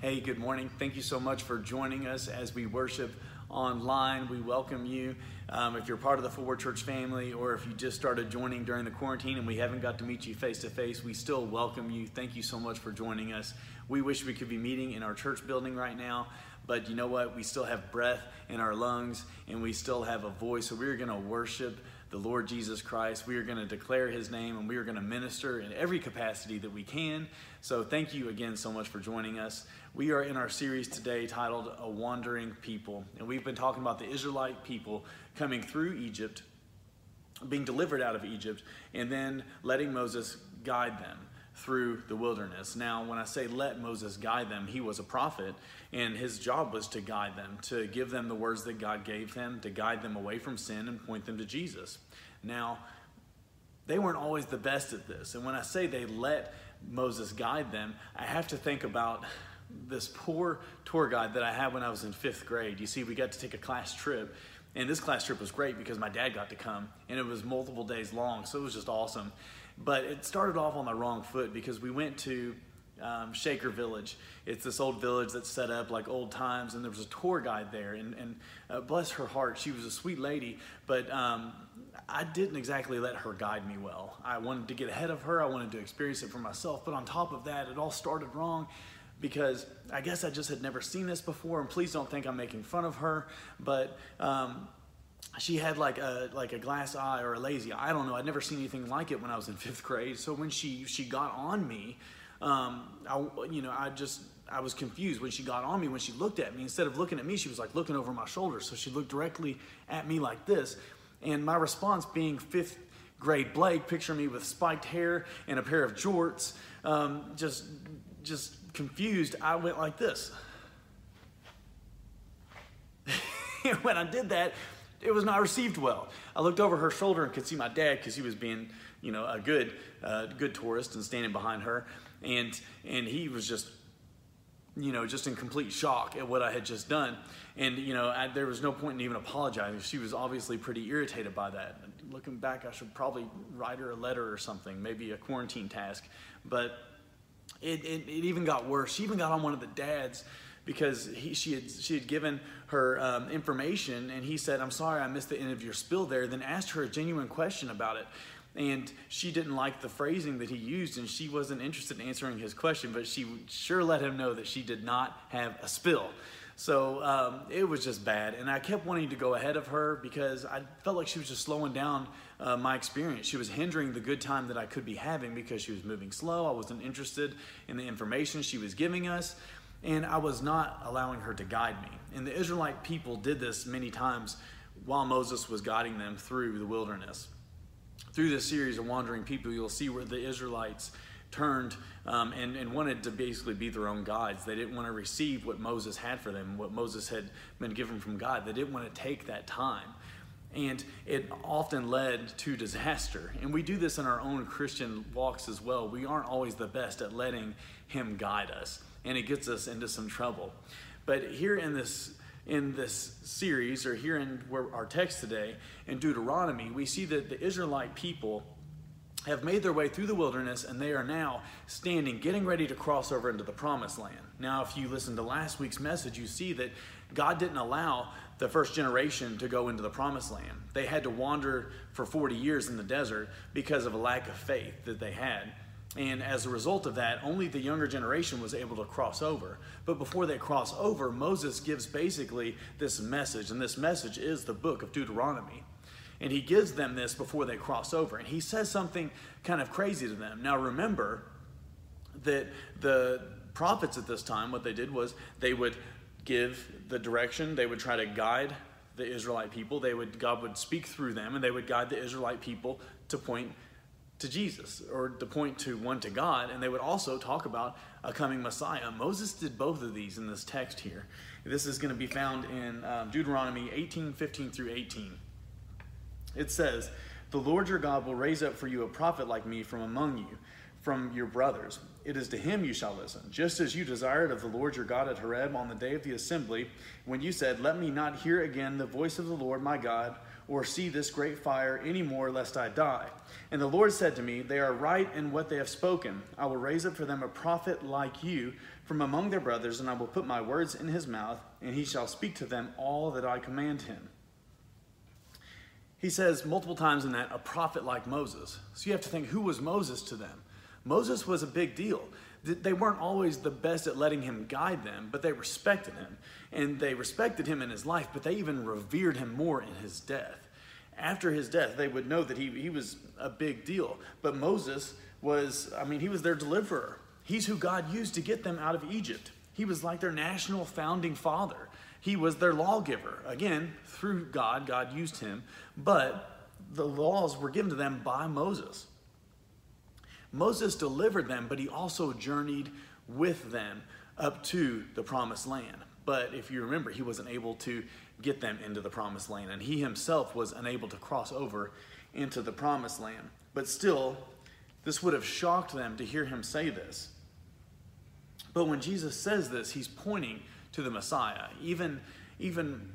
Hey, good morning. Thank you so much for joining us as we worship online. We welcome you. Um, if you're part of the Forward Church family or if you just started joining during the quarantine and we haven't got to meet you face to face, we still welcome you. Thank you so much for joining us. We wish we could be meeting in our church building right now, but you know what? We still have breath in our lungs and we still have a voice, so we're going to worship the Lord Jesus Christ. We are going to declare his name and we are going to minister in every capacity that we can. So, thank you again so much for joining us. We are in our series today titled A Wandering People, and we've been talking about the Israelite people coming through Egypt, being delivered out of Egypt, and then letting Moses guide them through the wilderness. Now, when I say let Moses guide them, he was a prophet, and his job was to guide them, to give them the words that God gave them, to guide them away from sin and point them to Jesus. Now, they weren't always the best at this. And when I say they let Moses guide them, I have to think about this poor tour guide that I had when I was in fifth grade. You see, we got to take a class trip, and this class trip was great because my dad got to come, and it was multiple days long, so it was just awesome. But it started off on the wrong foot because we went to um, Shaker Village. It's this old village that's set up like old times, and there was a tour guide there. And, and uh, bless her heart, she was a sweet lady, but um, I didn't exactly let her guide me well. I wanted to get ahead of her, I wanted to experience it for myself, but on top of that, it all started wrong because I guess I just had never seen this before. And please don't think I'm making fun of her, but um, she had like a like a glass eye or a lazy eye. I don't know. I'd never seen anything like it when I was in fifth grade. So when she she got on me, um, I you know I just I was confused when she got on me. When she looked at me, instead of looking at me, she was like looking over my shoulder. So she looked directly at me like this, and my response being fifth grade Blake, picture me with spiked hair and a pair of jorts, um, just just confused. I went like this. when I did that, it was not received well. I looked over her shoulder and could see my dad because he was being, you know, a good, uh, good tourist and standing behind her, and and he was just, you know, just in complete shock at what I had just done. And you know, I, there was no point in even apologizing. She was obviously pretty irritated by that. Looking back, I should probably write her a letter or something, maybe a quarantine task. But it, it, it even got worse. She even got on one of the dads because he, she, had, she had given her um, information and he said, I'm sorry I missed the end of your spill there, then asked her a genuine question about it. And she didn't like the phrasing that he used and she wasn't interested in answering his question, but she sure let him know that she did not have a spill. So um, it was just bad. And I kept wanting to go ahead of her because I felt like she was just slowing down uh, my experience. She was hindering the good time that I could be having because she was moving slow. I wasn't interested in the information she was giving us and I was not allowing her to guide me. And the Israelite people did this many times while Moses was guiding them through the wilderness. Through this series of wandering people, you'll see where the Israelites turned um, and, and wanted to basically be their own guides. They didn't want to receive what Moses had for them, what Moses had been given from God. They didn't want to take that time. And it often led to disaster. And we do this in our own Christian walks as well. We aren't always the best at letting Him guide us and it gets us into some trouble. But here in this in this series, or here in our text today in Deuteronomy, we see that the Israelite people have made their way through the wilderness and they are now standing, getting ready to cross over into the promised land. Now, if you listen to last week's message, you see that God didn't allow the first generation to go into the promised land. They had to wander for 40 years in the desert because of a lack of faith that they had. And as a result of that, only the younger generation was able to cross over. But before they cross over, Moses gives basically this message, and this message is the book of Deuteronomy. And he gives them this before they cross over. And he says something kind of crazy to them. Now, remember that the prophets at this time, what they did was they would give the direction, they would try to guide the Israelite people. They would God would speak through them and they would guide the Israelite people to point to Jesus or to point to one to God, and they would also talk about a coming Messiah. Moses did both of these in this text here. This is going to be found in um, Deuteronomy 18 15 through 18. It says, The Lord your God will raise up for you a prophet like me from among you, from your brothers. It is to him you shall listen, just as you desired of the Lord your God at Horeb on the day of the assembly, when you said, Let me not hear again the voice of the Lord my God or see this great fire any more, lest I die. And the Lord said to me, They are right in what they have spoken. I will raise up for them a prophet like you from among their brothers, and I will put my words in his mouth, and he shall speak to them all that I command him. He says multiple times in that, a prophet like Moses. So you have to think, who was Moses to them? Moses was a big deal. They weren't always the best at letting him guide them, but they respected him. And they respected him in his life, but they even revered him more in his death. After his death, they would know that he, he was a big deal. But Moses was, I mean, he was their deliverer. He's who God used to get them out of Egypt. He was like their national founding father. He was their lawgiver. Again, through God, God used him, but the laws were given to them by Moses. Moses delivered them, but he also journeyed with them up to the promised land. But if you remember, he wasn't able to get them into the promised land, and he himself was unable to cross over into the promised land. But still, this would have shocked them to hear him say this. But when Jesus says this, he's pointing to the Messiah. Even, even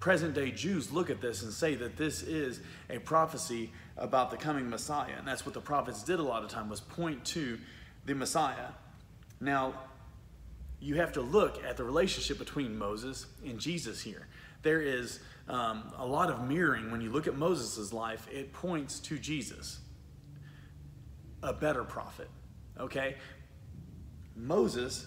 present day Jews look at this and say that this is a prophecy about the coming Messiah. And that's what the prophets did a lot of time was point to the Messiah. Now, you have to look at the relationship between Moses and Jesus here. There is um, a lot of mirroring when you look at Moses' life, it points to Jesus, a better prophet. Okay? Moses,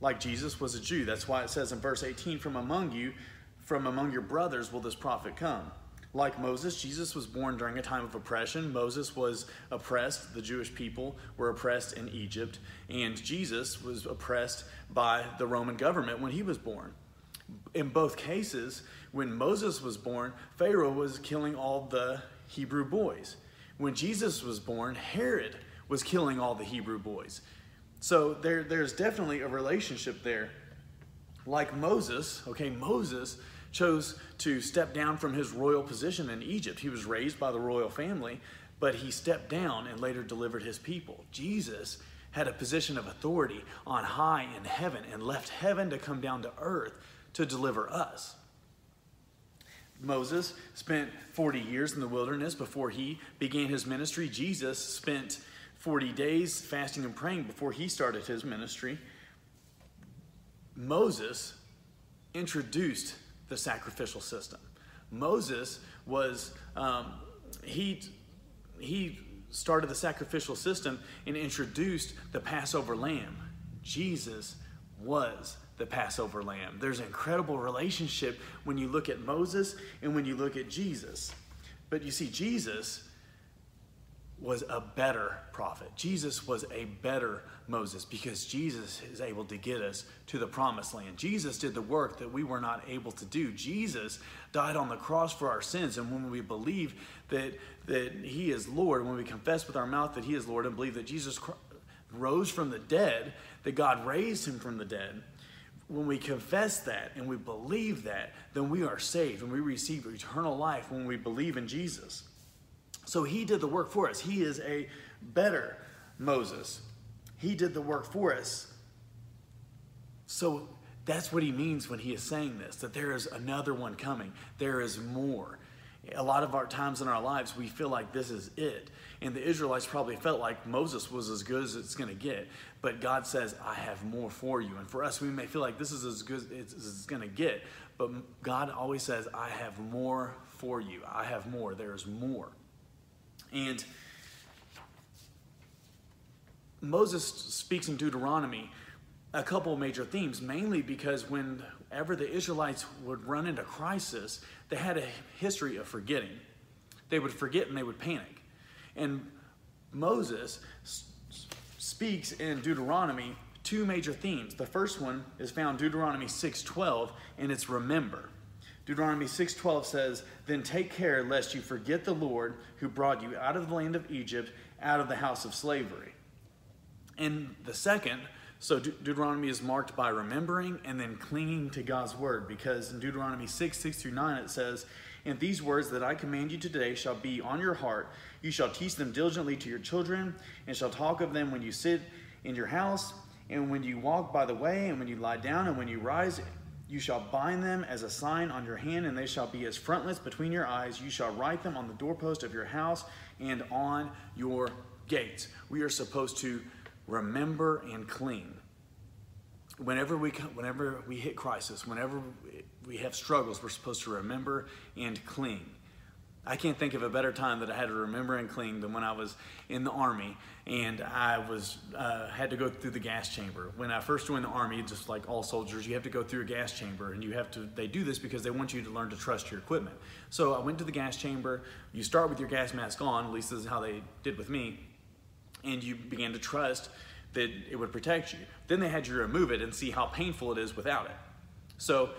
like Jesus, was a Jew. That's why it says in verse 18, From among you, from among your brothers will this prophet come. Like Moses, Jesus was born during a time of oppression. Moses was oppressed. The Jewish people were oppressed in Egypt. And Jesus was oppressed by the Roman government when he was born. In both cases, when Moses was born, Pharaoh was killing all the Hebrew boys. When Jesus was born, Herod was killing all the Hebrew boys. So there, there's definitely a relationship there. Like Moses, okay, Moses chose to step down from his royal position in Egypt. He was raised by the royal family, but he stepped down and later delivered his people. Jesus had a position of authority on high in heaven and left heaven to come down to earth to deliver us. Moses spent 40 years in the wilderness before he began his ministry. Jesus spent 40 days fasting and praying before he started his ministry, Moses introduced the sacrificial system. Moses was, um, he, he started the sacrificial system and introduced the Passover lamb. Jesus was the Passover lamb. There's an incredible relationship when you look at Moses and when you look at Jesus. But you see, Jesus was a better prophet. Jesus was a better Moses because Jesus is able to get us to the promised land. Jesus did the work that we were not able to do. Jesus died on the cross for our sins. And when we believe that, that He is Lord, when we confess with our mouth that He is Lord and believe that Jesus rose from the dead, that God raised Him from the dead, when we confess that and we believe that, then we are saved and we receive eternal life when we believe in Jesus. So he did the work for us. He is a better Moses. He did the work for us. So that's what he means when he is saying this that there is another one coming, there is more. A lot of our times in our lives, we feel like this is it. And the Israelites probably felt like Moses was as good as it's going to get. But God says, I have more for you. And for us, we may feel like this is as good as it's going to get. But God always says, I have more for you. I have more. There is more. And Moses speaks in Deuteronomy a couple major themes, mainly because whenever the Israelites would run into crisis, they had a history of forgetting. They would forget and they would panic. And Moses speaks in Deuteronomy two major themes. The first one is found Deuteronomy 6:12 and it's remember. Deuteronomy 6:12 says, "Then take care lest you forget the Lord who brought you out of the land of Egypt, out of the house of slavery." And the second, so De- Deuteronomy is marked by remembering and then clinging to God's word because in Deuteronomy 6, 6 through 9 it says, And these words that I command you today shall be on your heart. You shall teach them diligently to your children, and shall talk of them when you sit in your house, and when you walk by the way, and when you lie down, and when you rise you shall bind them as a sign on your hand, and they shall be as frontlets between your eyes. You shall write them on the doorpost of your house and on your gates. We are supposed to remember and cling. whenever we whenever we hit crisis, whenever we have struggles, we're supposed to remember and cling. I can't think of a better time that I had to remember and cling than when I was in the army and I was uh, had to go through the gas chamber. When I first joined the army, just like all soldiers, you have to go through a gas chamber, and you have to. They do this because they want you to learn to trust your equipment. So I went to the gas chamber. You start with your gas mask on. At least this is how they did with me, and you began to trust that it would protect you. Then they had you remove it and see how painful it is without it. So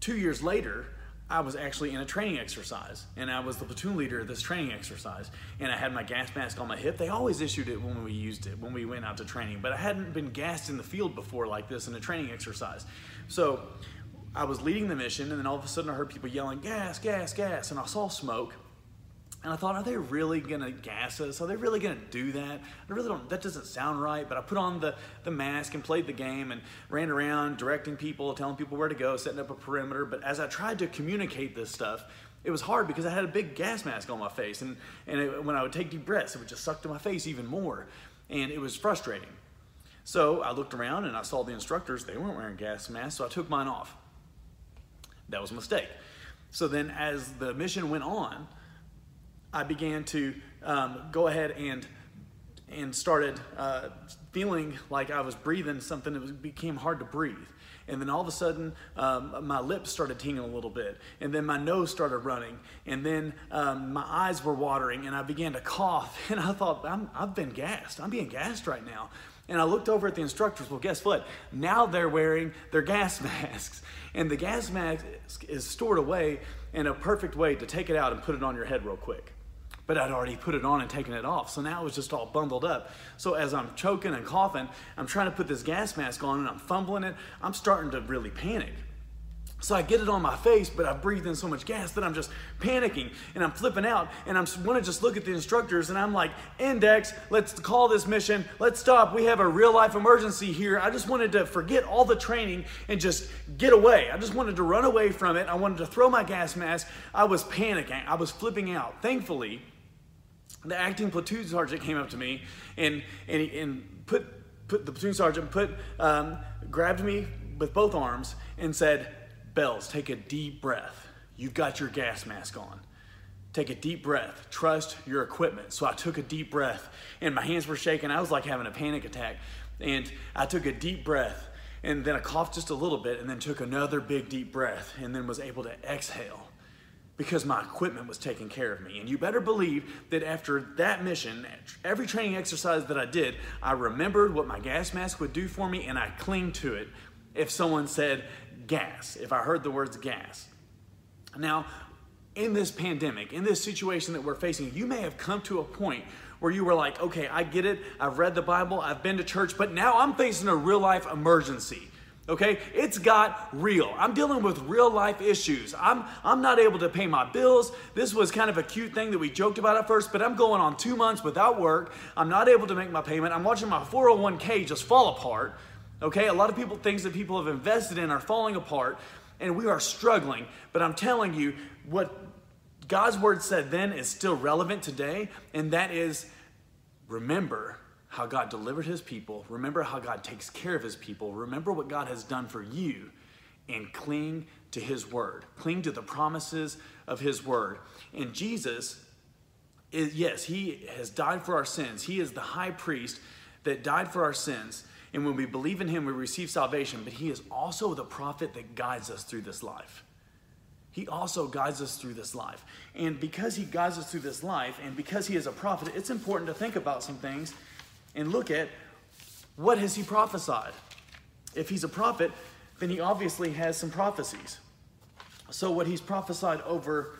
two years later, I was actually in a training exercise, and I was the platoon leader of this training exercise. And I had my gas mask on my hip. They always issued it when we used it, when we went out to training, but I hadn't been gassed in the field before like this in a training exercise. So I was leading the mission, and then all of a sudden I heard people yelling, gas, gas, gas, and I saw smoke. And I thought, are they really gonna gas us? Are they really gonna do that? I really don't, that doesn't sound right. But I put on the, the mask and played the game and ran around directing people, telling people where to go, setting up a perimeter. But as I tried to communicate this stuff, it was hard because I had a big gas mask on my face. And, and it, when I would take deep breaths, it would just suck to my face even more. And it was frustrating. So I looked around and I saw the instructors, they weren't wearing gas masks, so I took mine off. That was a mistake. So then as the mission went on, I began to um, go ahead and and started uh, feeling like I was breathing something that became hard to breathe. And then all of a sudden, um, my lips started tingling a little bit. And then my nose started running. And then um, my eyes were watering. And I began to cough. And I thought, i have been gassed. I'm being gassed right now. And I looked over at the instructors. Well, guess what? Now they're wearing their gas masks. And the gas mask is stored away in a perfect way to take it out and put it on your head real quick but I'd already put it on and taken it off. So now it was just all bundled up. So as I'm choking and coughing, I'm trying to put this gas mask on and I'm fumbling it. I'm starting to really panic. So I get it on my face, but I breathe in so much gas that I'm just panicking and I'm flipping out. And I want to just look at the instructors and I'm like, Endex, let's call this mission. Let's stop. We have a real life emergency here. I just wanted to forget all the training and just get away. I just wanted to run away from it. I wanted to throw my gas mask. I was panicking. I was flipping out. Thankfully, the acting platoon sergeant came up to me and, and, and put, put the platoon sergeant put, um, grabbed me with both arms and said, Bells, take a deep breath. You've got your gas mask on. Take a deep breath. Trust your equipment. So I took a deep breath and my hands were shaking. I was like having a panic attack. And I took a deep breath and then I coughed just a little bit and then took another big deep breath and then was able to exhale because my equipment was taking care of me. And you better believe that after that mission, every training exercise that I did, I remembered what my gas mask would do for me and I clinged to it if someone said gas, if I heard the words gas. Now, in this pandemic, in this situation that we're facing, you may have come to a point where you were like, okay, I get it. I've read the Bible, I've been to church, but now I'm facing a real life emergency. Okay, it's got real. I'm dealing with real life issues. I'm I'm not able to pay my bills. This was kind of a cute thing that we joked about at first, but I'm going on 2 months without work. I'm not able to make my payment. I'm watching my 401k just fall apart. Okay, a lot of people things that people have invested in are falling apart and we are struggling, but I'm telling you what God's word said then is still relevant today, and that is remember how God delivered his people, remember how God takes care of his people, remember what God has done for you, and cling to his word. Cling to the promises of his word. And Jesus, is, yes, he has died for our sins. He is the high priest that died for our sins. And when we believe in him, we receive salvation, but he is also the prophet that guides us through this life. He also guides us through this life. And because he guides us through this life, and because he is a prophet, it's important to think about some things and look at what has he prophesied. If he's a prophet, then he obviously has some prophecies. So what he's prophesied over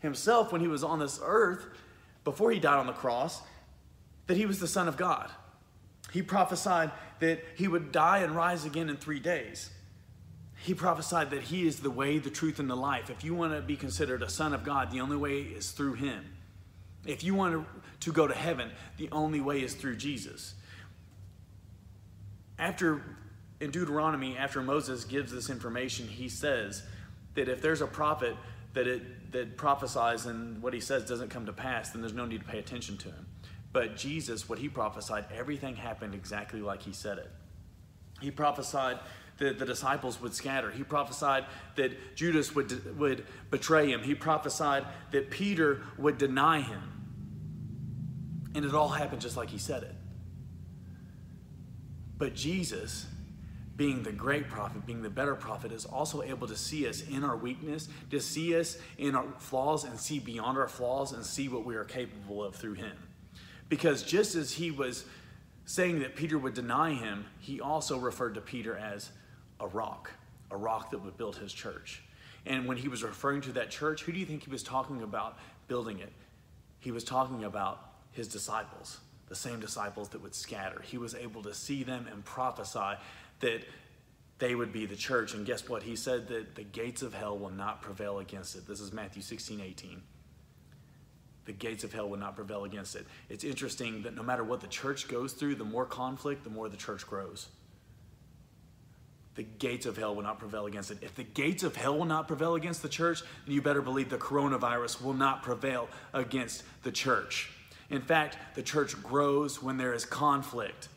himself when he was on this earth before he died on the cross that he was the son of God. He prophesied that he would die and rise again in 3 days. He prophesied that he is the way, the truth and the life. If you want to be considered a son of God, the only way is through him. If you want to go to heaven, the only way is through Jesus. After, in Deuteronomy, after Moses gives this information, he says that if there's a prophet that, it, that prophesies and what he says doesn't come to pass, then there's no need to pay attention to him. But Jesus, what he prophesied, everything happened exactly like he said it. He prophesied that the disciples would scatter. He prophesied that Judas would, would betray him. He prophesied that Peter would deny him. And it all happened just like he said it. But Jesus, being the great prophet, being the better prophet, is also able to see us in our weakness, to see us in our flaws and see beyond our flaws and see what we are capable of through him. Because just as he was saying that Peter would deny him, he also referred to Peter as a rock, a rock that would build his church. And when he was referring to that church, who do you think he was talking about building it? He was talking about his disciples, the same disciples that would scatter. He was able to see them and prophesy that they would be the church. And guess what? He said that the gates of hell will not prevail against it. This is Matthew 16, 18 the gates of hell would not prevail against it. It's interesting that no matter what the church goes through, the more conflict, the more the church grows. The gates of hell will not prevail against it. If the gates of hell will not prevail against the church, then you better believe the coronavirus will not prevail against the church. In fact, the church grows when there is conflict.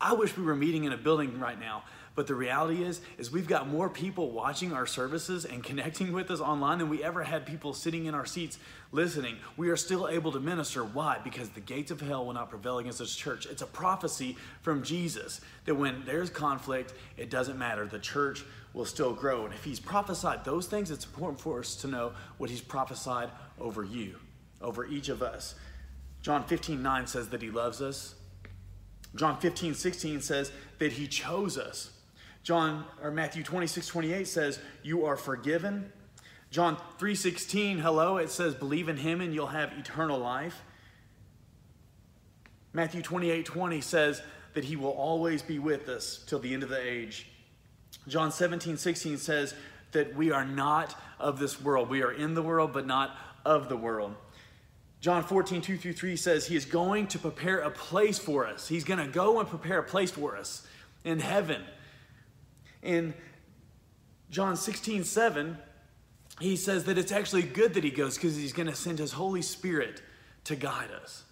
I wish we were meeting in a building right now but the reality is, is we've got more people watching our services and connecting with us online than we ever had people sitting in our seats listening. We are still able to minister. Why? Because the gates of hell will not prevail against this church. It's a prophecy from Jesus that when there's conflict, it doesn't matter. The church will still grow. And if he's prophesied those things, it's important for us to know what he's prophesied over you, over each of us. John 15, 9 says that he loves us. John 15, 16 says that he chose us. John or Matthew 26, 28 says, You are forgiven. John 3:16, hello, it says, believe in him and you'll have eternal life. Matthew 28, 20 says that he will always be with us till the end of the age. John 17, 16 says that we are not of this world. We are in the world, but not of the world. John 14, 2 through 3 says he is going to prepare a place for us. He's going to go and prepare a place for us in heaven in John 16, 7, he says that it's actually good that he goes because he's going to send his Holy Spirit to guide us.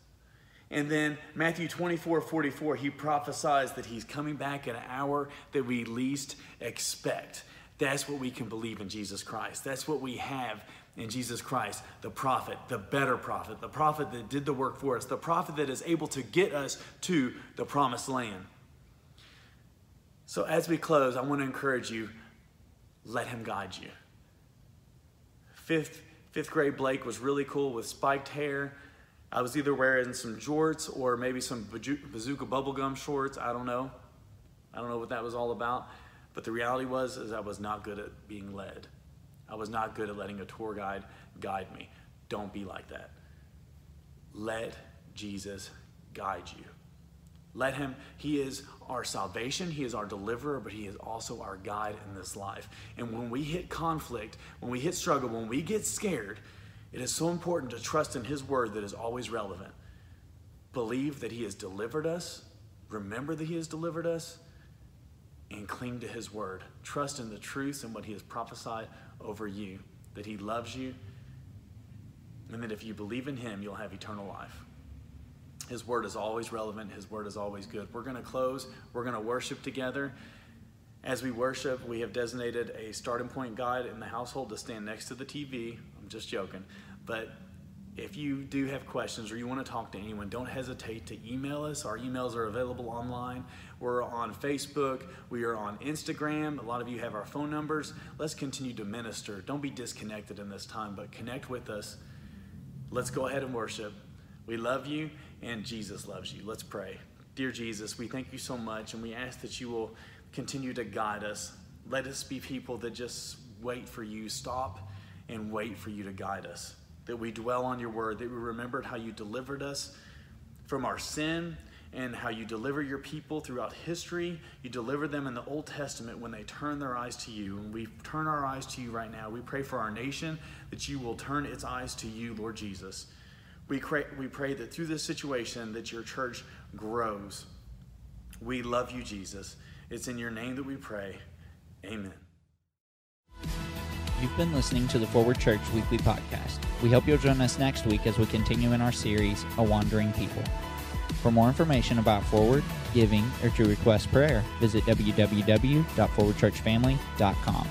And then Matthew 24, 44, he prophesies that he's coming back at an hour that we least expect. That's what we can believe in Jesus Christ. That's what we have in Jesus Christ, the prophet, the better prophet, the prophet that did the work for us, the prophet that is able to get us to the promised land. So as we close, I want to encourage you let him guide you. Fifth, fifth grade Blake was really cool with spiked hair. I was either wearing some jorts or maybe some bazooka bubblegum shorts. I don't know. I don't know what that was all about. But the reality was is I was not good at being led. I was not good at letting a tour guide guide me. Don't be like that. Let Jesus guide you. Let him, he is our salvation, he is our deliverer, but he is also our guide in this life. And when we hit conflict, when we hit struggle, when we get scared, it is so important to trust in his word that is always relevant. Believe that he has delivered us, remember that he has delivered us, and cling to his word. Trust in the truth and what he has prophesied over you, that he loves you, and that if you believe in him, you'll have eternal life. His word is always relevant. His word is always good. We're going to close. We're going to worship together. As we worship, we have designated a starting point guide in the household to stand next to the TV. I'm just joking. But if you do have questions or you want to talk to anyone, don't hesitate to email us. Our emails are available online. We're on Facebook. We are on Instagram. A lot of you have our phone numbers. Let's continue to minister. Don't be disconnected in this time, but connect with us. Let's go ahead and worship. We love you and Jesus loves you. Let's pray. Dear Jesus, we thank you so much and we ask that you will continue to guide us. Let us be people that just wait for you, stop and wait for you to guide us. That we dwell on your word, that we remembered how you delivered us from our sin and how you deliver your people throughout history. You deliver them in the Old Testament when they turn their eyes to you. And we turn our eyes to you right now. We pray for our nation that you will turn its eyes to you, Lord Jesus. We pray, we pray that through this situation that your church grows. We love you, Jesus. It's in your name that we pray. Amen. You've been listening to the Forward Church Weekly Podcast. We hope you'll join us next week as we continue in our series, A Wandering People. For more information about Forward, giving, or to request prayer, visit www.forwardchurchfamily.com.